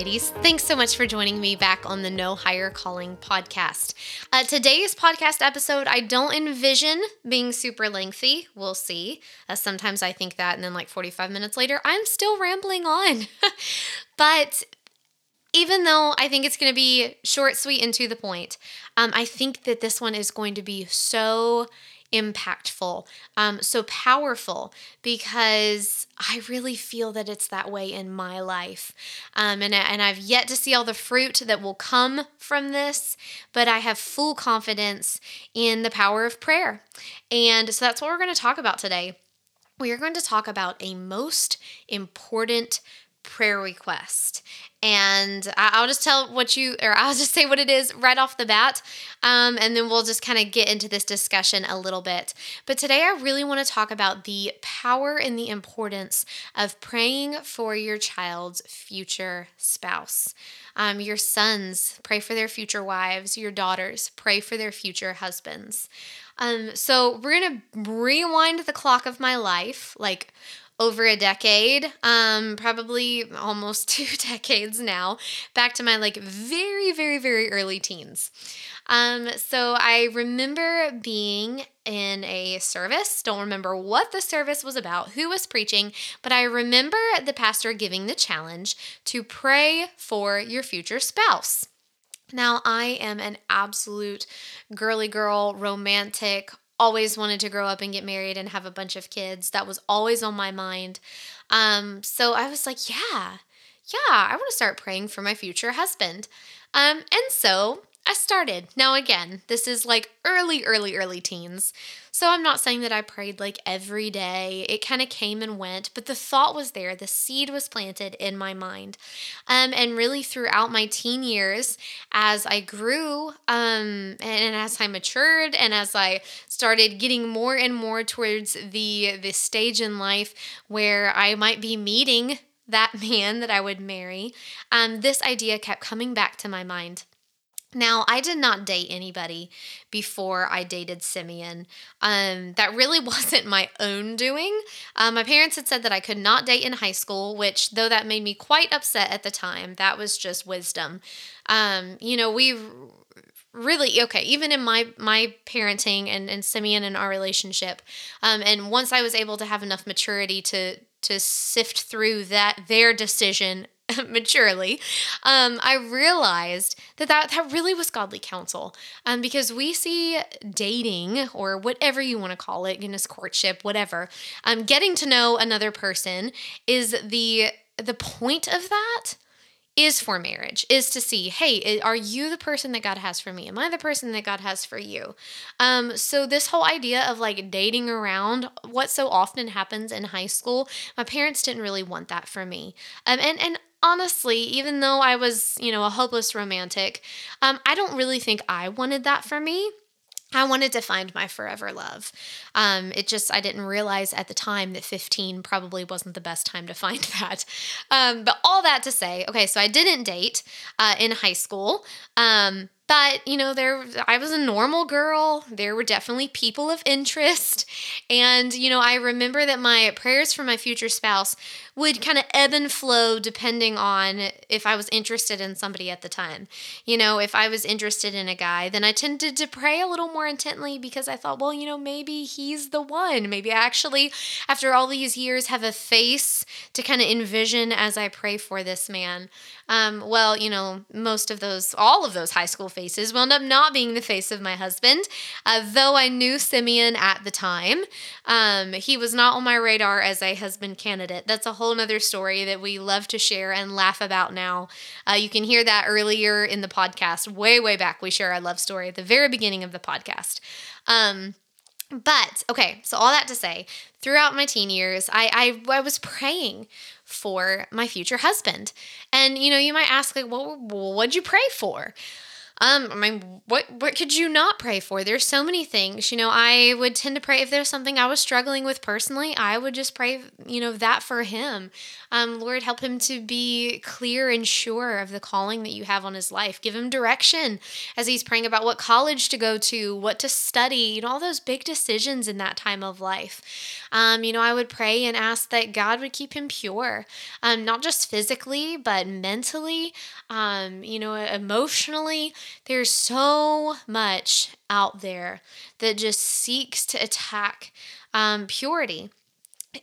Ladies, thanks so much for joining me back on the No Higher Calling podcast. Uh, today's podcast episode, I don't envision being super lengthy. We'll see. Uh, sometimes I think that, and then like 45 minutes later, I'm still rambling on. but even though I think it's going to be short, sweet, and to the point, um, I think that this one is going to be so impactful, um, so powerful because I really feel that it's that way in my life. Um, and, and I've yet to see all the fruit that will come from this, but I have full confidence in the power of prayer. And so that's what we're going to talk about today. We are going to talk about a most important prayer request and I'll just tell what you, or I'll just say what it is right off the bat, um, and then we'll just kind of get into this discussion a little bit. But today I really want to talk about the power and the importance of praying for your child's future spouse. Um, your sons, pray for their future wives. Your daughters, pray for their future husbands. Um, so we're going to rewind the clock of my life, like over a decade, um, probably almost two decades now, back to my like very, very, very early teens. Um, so I remember being in a service. Don't remember what the service was about, who was preaching, but I remember the pastor giving the challenge to pray for your future spouse. Now, I am an absolute girly girl, romantic, always wanted to grow up and get married and have a bunch of kids. That was always on my mind. Um, so I was like, yeah, yeah, I want to start praying for my future husband. Um, and so I started. Now, again, this is like early, early, early teens. So I'm not saying that I prayed like every day. It kind of came and went, but the thought was there. The seed was planted in my mind. Um, and really throughout my teen years, as I grew um, and as I matured and as I started getting more and more towards the, the stage in life where I might be meeting that man that I would marry, um, this idea kept coming back to my mind. Now, I did not date anybody before I dated Simeon. Um, that really wasn't my own doing. Um, my parents had said that I could not date in high school, which, though that made me quite upset at the time, that was just wisdom. Um, you know, we really okay even in my my parenting and and simeon and our relationship um and once i was able to have enough maturity to to sift through that their decision maturely, um, I realized that, that that really was godly counsel. Um, because we see dating or whatever you want to call it, goodness, courtship, whatever, um, getting to know another person is the the point of that is for marriage is to see hey are you the person that god has for me am i the person that god has for you um so this whole idea of like dating around what so often happens in high school my parents didn't really want that for me um and and honestly, even though I was, you know, a hopeless romantic, um, I don't really think I wanted that for me. I wanted to find my forever love. Um, it just, I didn't realize at the time that 15 probably wasn't the best time to find that. Um, but all that to say, okay, so I didn't date uh, in high school. Um, but, you know, there I was a normal girl. There were definitely people of interest. And, you know, I remember that my prayers for my future spouse would kind of ebb and flow depending on if I was interested in somebody at the time. You know, if I was interested in a guy, then I tended to pray a little more intently because I thought, well, you know, maybe he's the one. Maybe I actually, after all these years, have a face to kind of envision as I pray for this man. Um, well, you know, most of those, all of those high school faces wound up not being the face of my husband. Uh, though I knew Simeon at the time, um, he was not on my radar as a husband candidate. That's a whole nother story that we love to share and laugh about now. Uh, you can hear that earlier in the podcast, way, way back. We share our love story at the very beginning of the podcast. Um, but okay, so all that to say, throughout my teen years, I, I, I was praying for my future husband. And you know, you might ask like, well, what'd you pray for? Um, I mean, what what could you not pray for? There's so many things. You know, I would tend to pray if there's something I was struggling with personally, I would just pray, you know, that for him. Um, Lord, help him to be clear and sure of the calling that you have on his life. Give him direction as he's praying about what college to go to, what to study, you know, all those big decisions in that time of life. Um, you know, I would pray and ask that God would keep him pure, um, not just physically, but mentally, um, you know, emotionally. There's so much out there that just seeks to attack um, purity.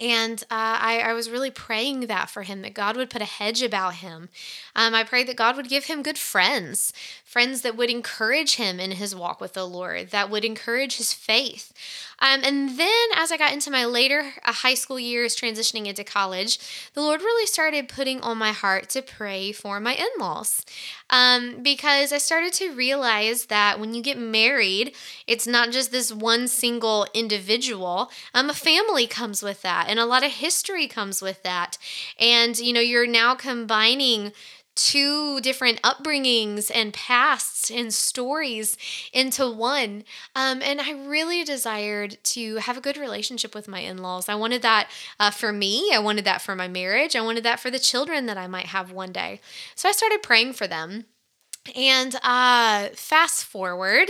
And uh, I, I, was really praying that for him, that God would put a hedge about him. Um, I prayed that God would give him good friends, friends that would encourage him in his walk with the Lord, that would encourage his faith. Um, and then as I got into my later uh, high school years, transitioning into college, the Lord really started putting on my heart to pray for my in laws. Um, because I started to realize that when you get married, it's not just this one single individual, um, a family comes with that, and a lot of history comes with that. And, you know, you're now combining two different upbringings and pasts and stories into one. Um, and I really desired to have a good relationship with my in laws. I wanted that uh, for me, I wanted that for my marriage, I wanted that for the children that I might have one day. So I started praying for them. And uh, fast forward,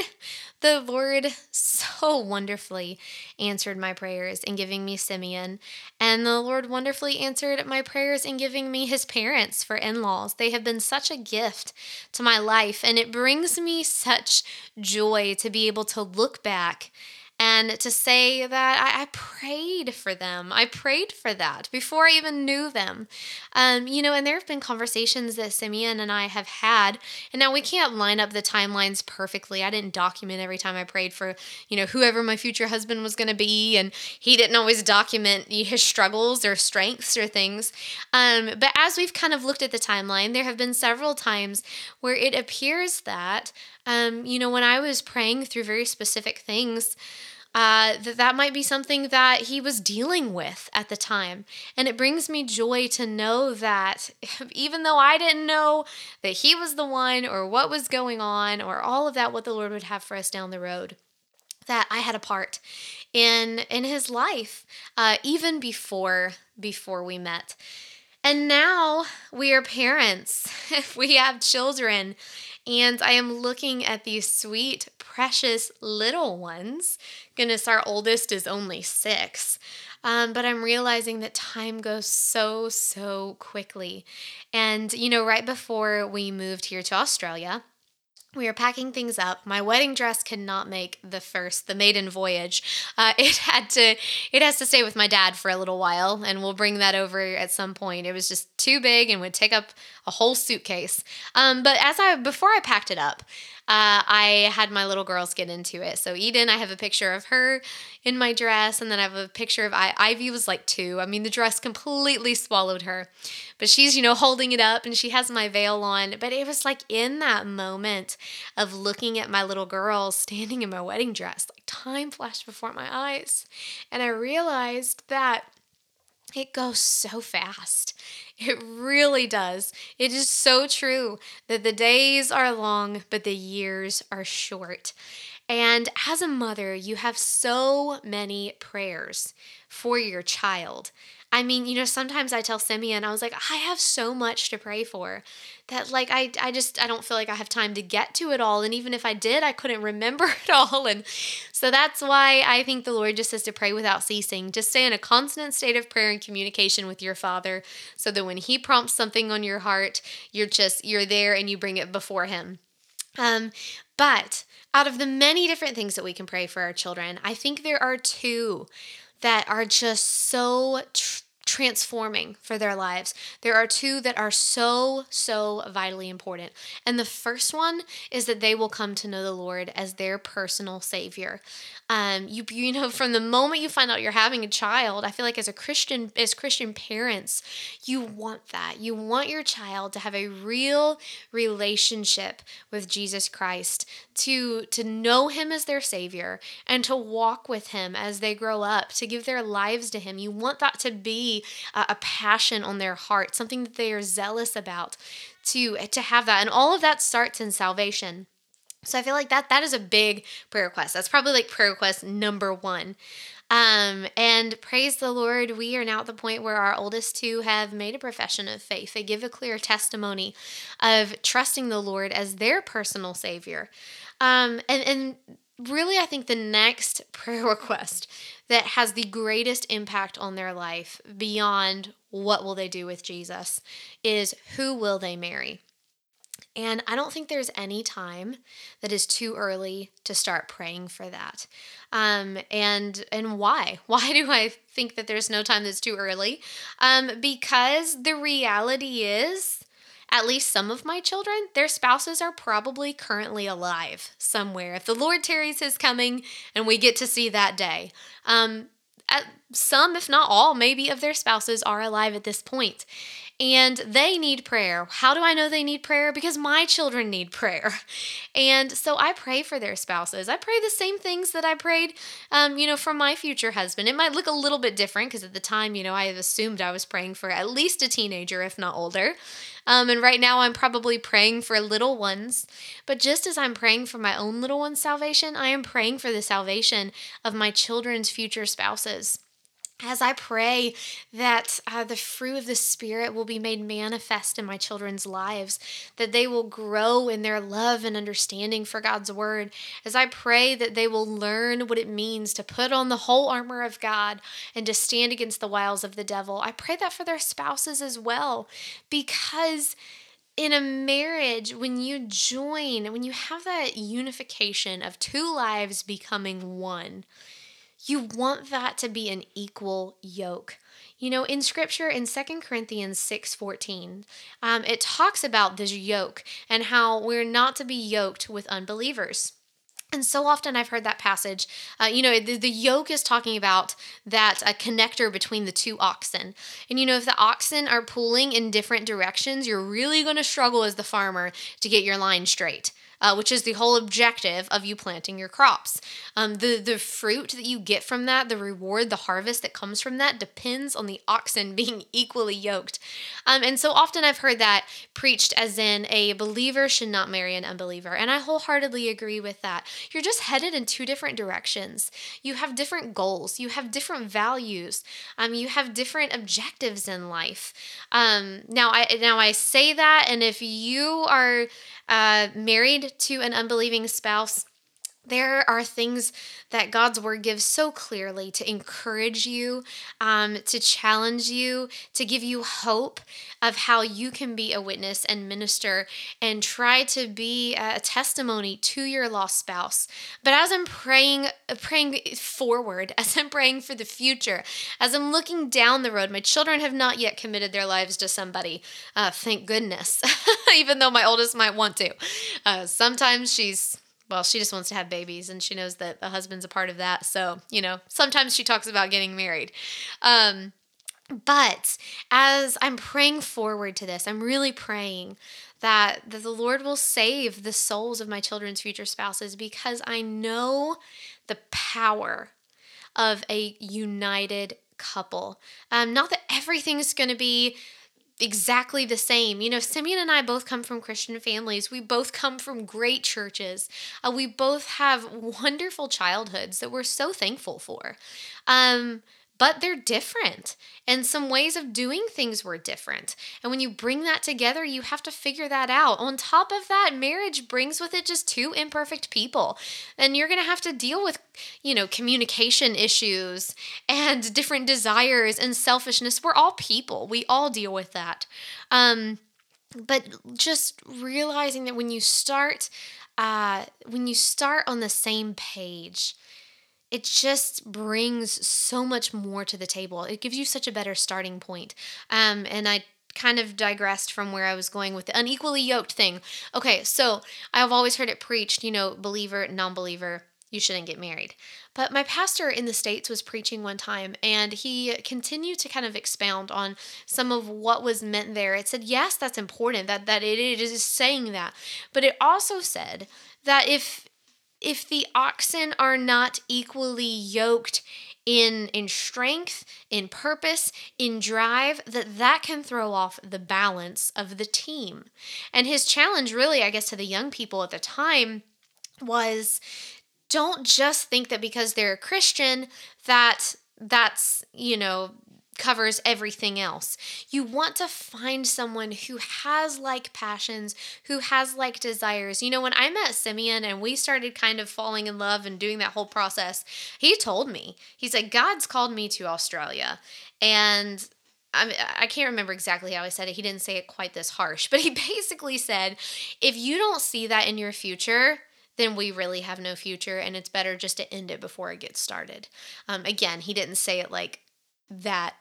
the Lord so wonderfully answered my prayers in giving me Simeon. And the Lord wonderfully answered my prayers in giving me his parents for in laws. They have been such a gift to my life. And it brings me such joy to be able to look back and to say that I, I, prayed for them. I prayed for that before I even knew them. Um, you know, and there have been conversations that Simeon and I have had, and now we can't line up the timelines perfectly. I didn't document every time I prayed for, you know, whoever my future husband was going to be, and he didn't always document his struggles or strengths or things. Um, but as we've kind of looked at the timeline, there have been several times where it appears that um, you know, when I was praying through very specific things, uh, that that might be something that he was dealing with at the time. And it brings me joy to know that even though I didn't know that he was the one or what was going on or all of that, what the Lord would have for us down the road, that I had a part in in his life uh, even before before we met. And now we are parents. we have children and I am looking at these sweet, precious little ones. Goodness, our oldest is only six. Um, but I'm realizing that time goes so, so quickly. And, you know, right before we moved here to Australia, we were packing things up. My wedding dress could not make the first, the maiden voyage. Uh, it had to, it has to stay with my dad for a little while, and we'll bring that over at some point. It was just too big and would take up a whole suitcase. Um, but as I, before I packed it up, uh, I had my little girls get into it. So Eden, I have a picture of her in my dress, and then I have a picture of I- Ivy was like two. I mean, the dress completely swallowed her, but she's you know holding it up, and she has my veil on. But it was like in that moment of looking at my little girls standing in my wedding dress, like time flashed before my eyes, and I realized that it goes so fast. It really does. It is so true that the days are long, but the years are short. And as a mother, you have so many prayers for your child. I mean, you know, sometimes I tell Simeon, I was like, I have so much to pray for that like I I just I don't feel like I have time to get to it all and even if I did I couldn't remember it all. And so that's why I think the Lord just says to pray without ceasing. Just stay in a constant state of prayer and communication with your father so that when he prompts something on your heart you're just you're there and you bring it before him. Um but out of the many different things that we can pray for our children I think there are two that are just so tr- transforming for their lives. There are two that are so, so vitally important. And the first one is that they will come to know the Lord as their personal Savior. Um, you, you know, from the moment you find out you're having a child, I feel like as a Christian, as Christian parents, you want that. You want your child to have a real relationship with Jesus Christ, to to know Him as their Savior, and to walk with Him as they grow up, to give their lives to Him. You want that to be a, a passion on their heart, something that they are zealous about. To to have that, and all of that starts in salvation. So I feel like that that is a big prayer request. That's probably like prayer request number one. Um, and praise the Lord, we are now at the point where our oldest two have made a profession of faith. They give a clear testimony of trusting the Lord as their personal Savior. Um, and, and really, I think the next prayer request that has the greatest impact on their life beyond what will they do with Jesus is who will they marry? And I don't think there's any time that is too early to start praying for that. Um, and and why? Why do I think that there's no time that's too early? Um, because the reality is, at least some of my children, their spouses are probably currently alive somewhere. If the Lord tarries his coming and we get to see that day, um, some, if not all, maybe of their spouses are alive at this point and they need prayer. How do I know they need prayer? Because my children need prayer. And so I pray for their spouses. I pray the same things that I prayed, um, you know, for my future husband. It might look a little bit different because at the time, you know, I assumed I was praying for at least a teenager, if not older. Um, and right now, I'm probably praying for little ones. But just as I'm praying for my own little one's salvation, I am praying for the salvation of my children's future spouses as I pray that uh, the fruit of the Spirit will be made manifest in my children's lives, that they will grow in their love and understanding for God's Word, as I pray that they will learn what it means to put on the whole armor of God and to stand against the wiles of the devil, I pray that for their spouses as well, because in a marriage, when you join, when you have that unification of two lives becoming one, you want that to be an equal yoke. You know, in scripture in Second Corinthians 6 14, um, it talks about this yoke and how we're not to be yoked with unbelievers. And so often I've heard that passage. Uh, you know, the, the, yoke is talking about that a connector between the two oxen. And you know, if the oxen are pulling in different directions, you're really going to struggle as the farmer to get your line straight uh, which is the whole objective of you planting your crops. Um, the the fruit that you get from that, the reward, the harvest that comes from that, depends on the oxen being equally yoked. Um, and so often I've heard that preached as in a believer should not marry an unbeliever, and I wholeheartedly agree with that. You're just headed in two different directions. You have different goals. You have different values. Um, you have different objectives in life. Um, now I now I say that, and if you are uh, married to an unbelieving spouse, there are things that God's word gives so clearly to encourage you, um, to challenge you, to give you hope of how you can be a witness and minister and try to be a testimony to your lost spouse. But as I'm praying, praying forward, as I'm praying for the future, as I'm looking down the road, my children have not yet committed their lives to somebody. Uh, thank goodness, even though my oldest might want to. Uh, sometimes she's well, she just wants to have babies and she knows that the husband's a part of that. So, you know, sometimes she talks about getting married. Um, but as I'm praying forward to this, I'm really praying that, that the Lord will save the souls of my children's future spouses because I know the power of a united couple. Um, not that everything's going to be exactly the same. You know, Simeon and I both come from Christian families. We both come from great churches. Uh, we both have wonderful childhoods that we're so thankful for. Um, but they're different. And some ways of doing things were different. And when you bring that together you have to figure that out. On top of that marriage brings with it just two imperfect people. And you're going to have to deal with you know communication issues and different desires and selfishness. We're all people. We all deal with that. Um but just realizing that when you start uh when you start on the same page it just brings so much more to the table. It gives you such a better starting point. Um, and I kind of digressed from where I was going with the unequally yoked thing. Okay, so I've always heard it preached, you know, believer, non believer, you shouldn't get married. But my pastor in the States was preaching one time and he continued to kind of expound on some of what was meant there. It said, yes, that's important, that, that it is saying that. But it also said that if if the oxen are not equally yoked in in strength in purpose in drive that that can throw off the balance of the team. And his challenge really i guess to the young people at the time was don't just think that because they're a Christian that that's, you know, covers everything else. You want to find someone who has like passions, who has like desires. You know, when I met Simeon and we started kind of falling in love and doing that whole process, he told me, he said, God's called me to Australia. And I, I can't remember exactly how I said it. He didn't say it quite this harsh, but he basically said, if you don't see that in your future, then we really have no future, and it's better just to end it before it gets started. Um, again, he didn't say it like that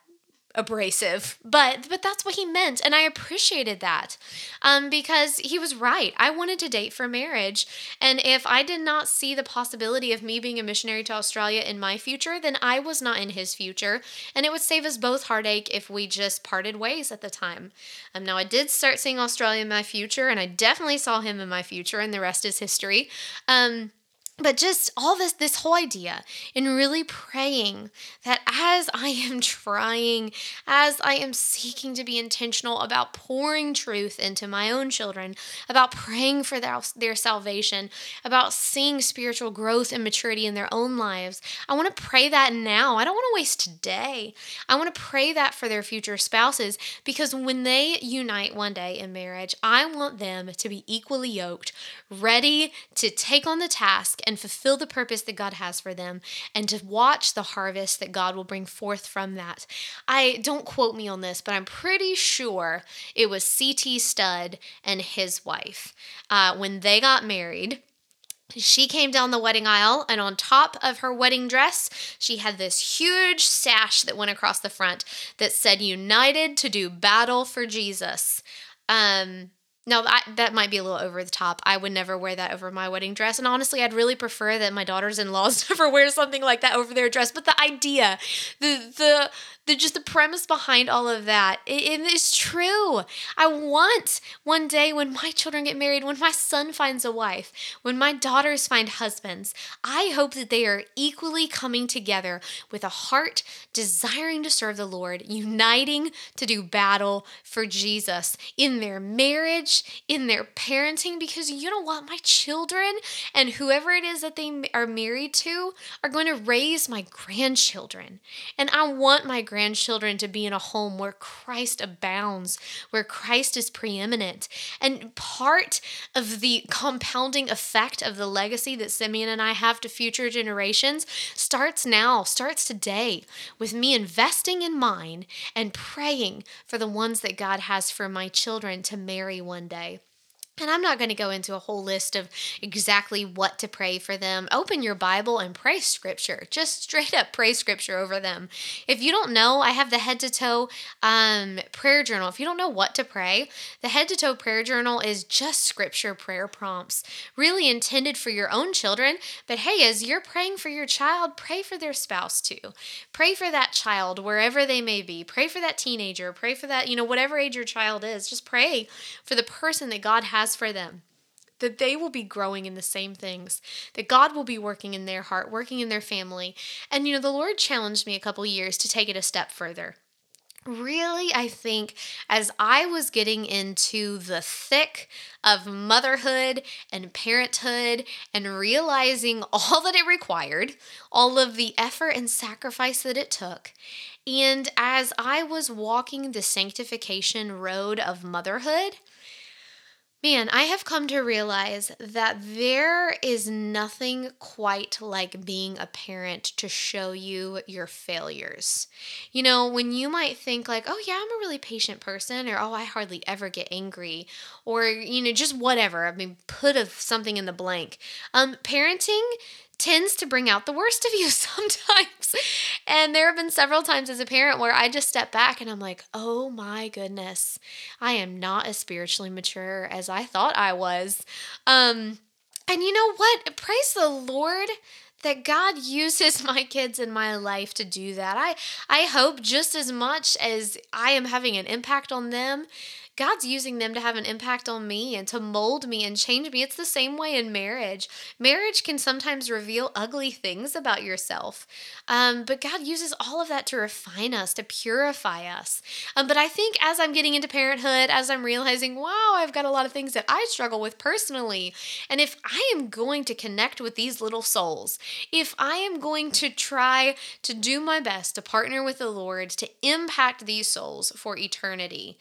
abrasive but but that's what he meant and i appreciated that um, because he was right. I wanted to date for marriage and if i did not see the possibility of me being a missionary to australia in my future then i was not in his future and it would save us both heartache if we just parted ways at the time. Um, now i did start seeing australia in my future and i definitely saw him in my future and the rest is history. Um, but just all this this whole idea and really praying that as i am trying as i am seeking to be intentional about pouring truth into my own children about praying for their, their salvation about seeing spiritual growth and maturity in their own lives i want to pray that now. I don't want to waste today. I want to pray that for their future spouses because when they unite one day in marriage i want them to be equally yoked ready to take on the task and fulfill the purpose that God has for them and to watch the harvest that God will bring forth from that. I don't quote me on this, but I'm pretty sure it was C.T. Studd and his wife. Uh, when they got married, she came down the wedding aisle, and on top of her wedding dress, she had this huge sash that went across the front that said, United to do battle for Jesus. Um, no, I, that might be a little over the top. I would never wear that over my wedding dress. And honestly, I'd really prefer that my daughters in laws never wear something like that over their dress. But the idea, the, the, the just the premise behind all of that it, it is true. I want one day when my children get married when my son finds a wife when my daughters find husbands i hope that they are equally coming together with a heart desiring to serve the lord uniting to do battle for jesus in their marriage in their parenting because you know what? My children and whoever it is that they are married to are going to raise my grandchildren. And i want my grandchildren grandchildren to be in a home where Christ abounds, where Christ is preeminent. And part of the compounding effect of the legacy that Simeon and I have to future generations starts now, starts today, with me investing in mine and praying for the ones that God has for my children to marry one day. And I'm not going to go into a whole list of exactly what to pray for them. Open your Bible and pray scripture. Just straight up pray scripture over them. If you don't know, I have the head to toe um, prayer journal. If you don't know what to pray, the head to toe prayer journal is just scripture prayer prompts, really intended for your own children. But hey, as you're praying for your child, pray for their spouse too. Pray for that child wherever they may be. Pray for that teenager. Pray for that, you know, whatever age your child is. Just pray for the person that God has has for them. That they will be growing in the same things, that God will be working in their heart, working in their family. And, you know, the Lord challenged me a couple years to take it a step further really, I think, as I was getting into the thick of motherhood and parenthood and realizing all that it required, all of the effort and sacrifice that it took, and as I was walking the sanctification road of motherhood, Man, I have come to realize that there is nothing quite like being a parent to show you your failures. You know, when you might think, like, oh, yeah, I'm a really patient person, or oh, I hardly ever get angry, or, you know, just whatever. I mean, put a, something in the blank. Um, parenting tends to bring out the worst of you sometimes. And there have been several times as a parent where I just step back and I'm like, oh my goodness, I am not as spiritually mature as I thought I was. Um, and you know what? Praise the Lord that God uses my kids in my life to do that. I I hope just as much as I am having an impact on them, God's using them to have an impact on me and to mold me and change me. It's the same way in marriage. Marriage can sometimes reveal ugly things about yourself, um, but God uses all of that to refine us, to purify us. Um, but I think as I'm getting into parenthood, as I'm realizing, wow, I've got a lot of things that I struggle with personally. And if I am going to connect with these little souls, if I am going to try to do my best to partner with the Lord to impact these souls for eternity,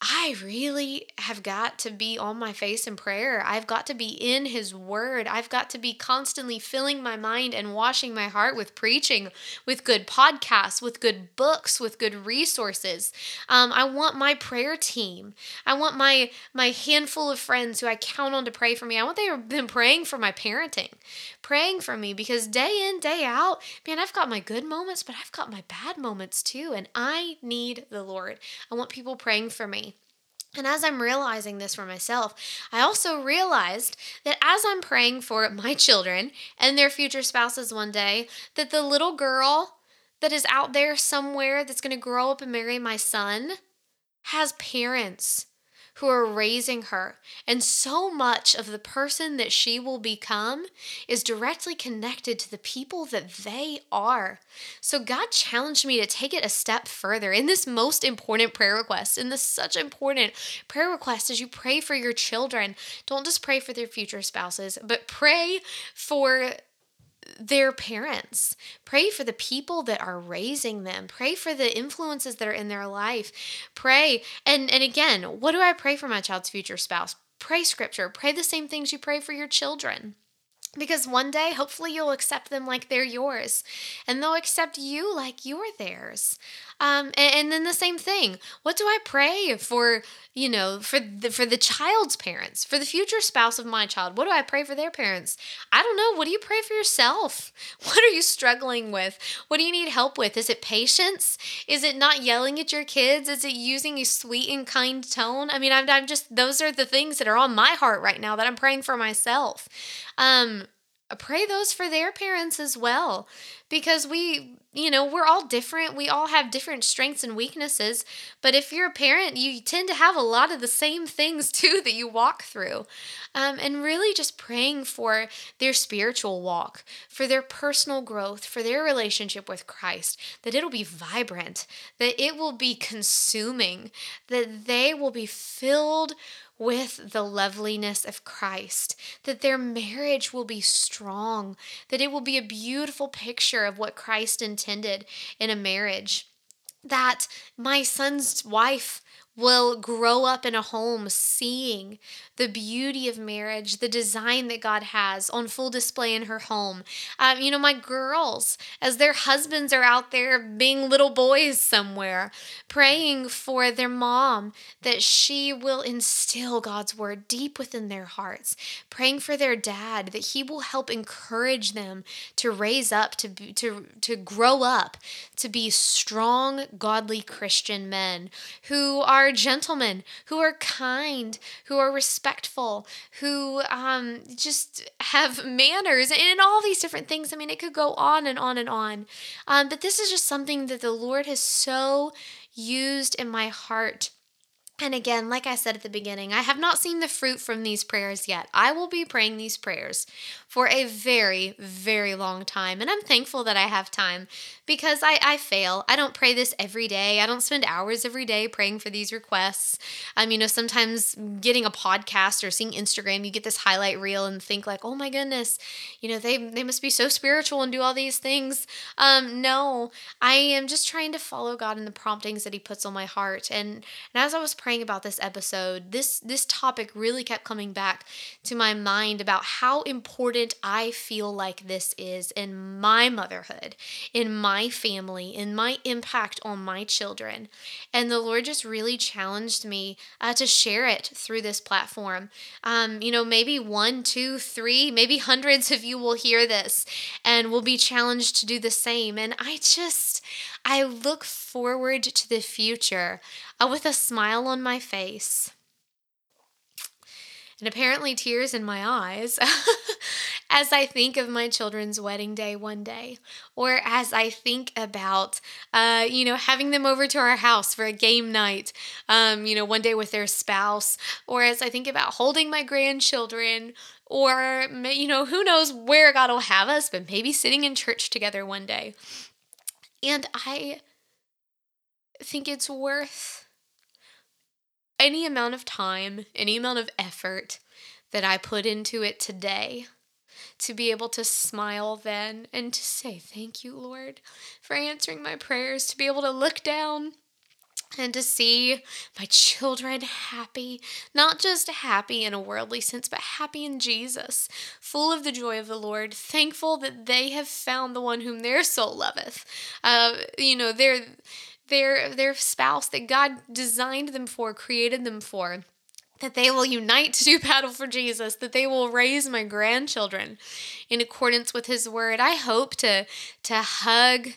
I really have got to be on my face in prayer. I've got to be in His Word. I've got to be constantly filling my mind and washing my heart with preaching, with good podcasts, with good books, with good resources. Um, I want my prayer team. I want my my handful of friends who I count on to pray for me. I want they have been praying for my parenting, praying for me because day in day out, man, I've got my good moments, but I've got my bad moments too, and I need the Lord. I want people praying for me. And as I'm realizing this for myself, I also realized that as I'm praying for my children and their future spouses one day, that the little girl that is out there somewhere that's going to grow up and marry my son has parents who are raising her. And so much of the person that she will become is directly connected to the people that they are. So God challenged me to take it a step further in this most important prayer request, in this such important prayer request as you pray for your children. Don't just pray for their future spouses, but pray for their parents. Pray for the people that are raising them. Pray for the influences that are in their life. Pray. And and again, what do I pray for my child's future spouse? Pray scripture. Pray the same things you pray for your children. Because one day, hopefully, you'll accept them like they're yours, and they'll accept you like you're theirs. Um, and, and, then the same thing. What do I pray for? You know, for the for the child's parents, for the future spouse of my child. What do I pray for their parents? I don't know. What do you pray for yourself? What are you struggling with? What do you need help with? Is it patience? Is it not yelling at your kids? Is it using a sweet and kind tone? I mean, I'm, I'm just those are the things that are on my heart right now that I'm praying for myself. Um, pray those for their parents as well because we you know we're all different. We all have different strengths and weaknesses but if you're a parent you tend to have a lot of the same things too that you walk through. Um, and really just praying for their spiritual walk for their personal growth for their relationship with christ that it'll be vibrant that it will be consuming that they will be filled with the loveliness of Christ, that their marriage will be strong, that it will be a beautiful picture of what Christ intended in a marriage, that my son's wife will grow up in a home seeing the beauty of marriage, the design that God has on full display in her home. Um, you know, my girls, as their husbands are out there being little boys somewhere, praying for their mom that she will instill God's word deep within their hearts, praying for their dad that he will help encourage them to raise up, to, to, to grow up, to be strong, godly Christian men who are are gentlemen, who are kind, who are respectful, who um, just have manners, and all these different things. I mean, it could go on and on and on. Um, but this is just something that the Lord has so used in my heart and again, like I said at the beginning, I have not seen the fruit from these prayers yet. I will be praying these prayers for a very, very long time. And I'm thankful that I have time because I, I fail. I don't pray this every day. I don't spend hours every day praying for these requests. Um, you know, sometimes getting a podcast or seeing Instagram, you get this highlight reel and think like, oh my goodness, you know, they, they must be so spiritual and do all these things. Um, no, I am just trying to follow God in the promptings that He puts on my heart. And, and as I was praying, praying about this episode, this this topic really kept coming back to my mind about how important I feel like this is in my motherhood, in my family, in my impact on my children. And the Lord just really challenged me uh, to share it through this platform. Um, you know, maybe one, two, three, maybe hundreds of you will hear this and will be challenged to do the same. And I just, I look forward to the future uh, with a smile on my face and apparently tears in my eyes as I think of my children's wedding day one day, or as I think about, uh, you know, having them over to our house for a game night, um, you know, one day with their spouse, or as I think about holding my grandchildren, or, you know, who knows where God will have us, but maybe sitting in church together one day. And I think it's worth any amount of time, any amount of effort that I put into it today to be able to smile then and to say, Thank you, Lord, for answering my prayers, to be able to look down and to see my children happy, not just happy in a worldly sense, but happy in Jesus, full of the joy of the Lord, thankful that they have found the one whom their soul loveth. Uh, you know, their their their spouse that God designed them for, created them for that they will unite to do battle for Jesus, that they will raise my grandchildren in accordance with his word. I hope to to hug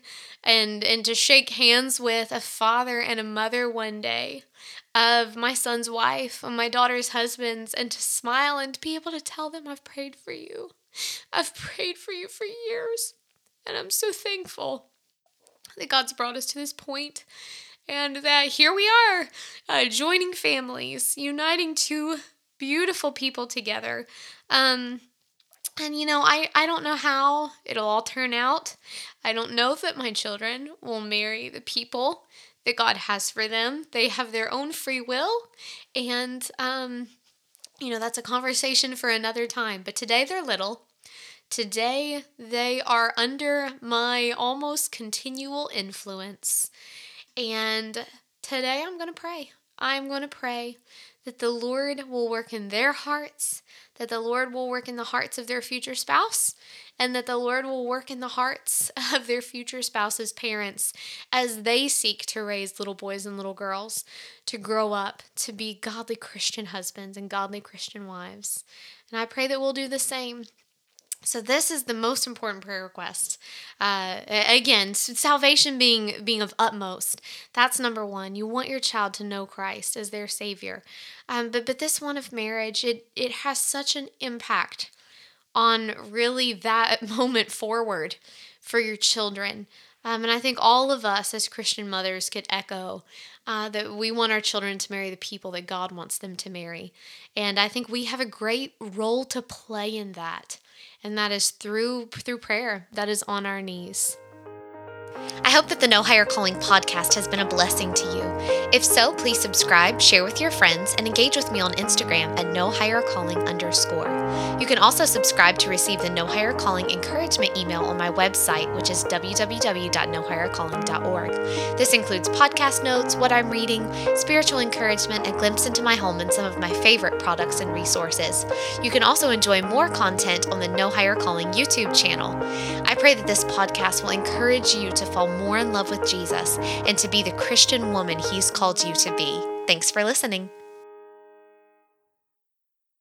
and and to shake hands with a father and a mother one day of my son's wife, of my daughter's husbands, and to smile and to be able to tell them I've prayed for you. I've prayed for you for years, and I'm so thankful that God's brought us to this point and that here we are, uh, joining families, uniting two beautiful people together. Um, and you know, I, I don't know how it'll all turn out. I don't know that my children will marry the people that God has for them. They have their own free will, and um, you know, that's a conversation for another time. But today they're little. Today they are under my almost continual influence. And today I'm going to pray. I'm going to pray that the Lord will work in their hearts, that the Lord will work in the hearts of their future spouse, and that the Lord will work in the hearts of their future spouse's parents as they seek to raise little boys and little girls to grow up to be godly Christian husbands and godly Christian wives. And I pray that we'll do the same. So this is the most important prayer request. Uh, again, salvation being being of utmost. That's number one. You want your child to know Christ as their Savior. Um, but but this one of marriage, it it has such an impact on really that moment forward for your children. Um, and I think all of us as Christian mothers could echo uh, that we want our children to marry the people that God wants them to marry. And I think we have a great role to play in that and that is through through prayer that is on our knees. I hope that the No Higher Calling podcast has been a blessing to you. If so, please subscribe, share with your friends, and engage with me on Instagram at No Higher Calling underscore. You can also subscribe to receive the No Higher Calling encouragement email on my website, which is www.nohighercalling.org. This includes podcast notes, what I'm reading, spiritual encouragement, a glimpse into my home, and some of my favorite products and resources. You can also enjoy more content on the No Higher Calling YouTube channel. I pray that this podcast will encourage you to fall more in love with Jesus and to be the Christian woman He's called you to be. Thanks for listening.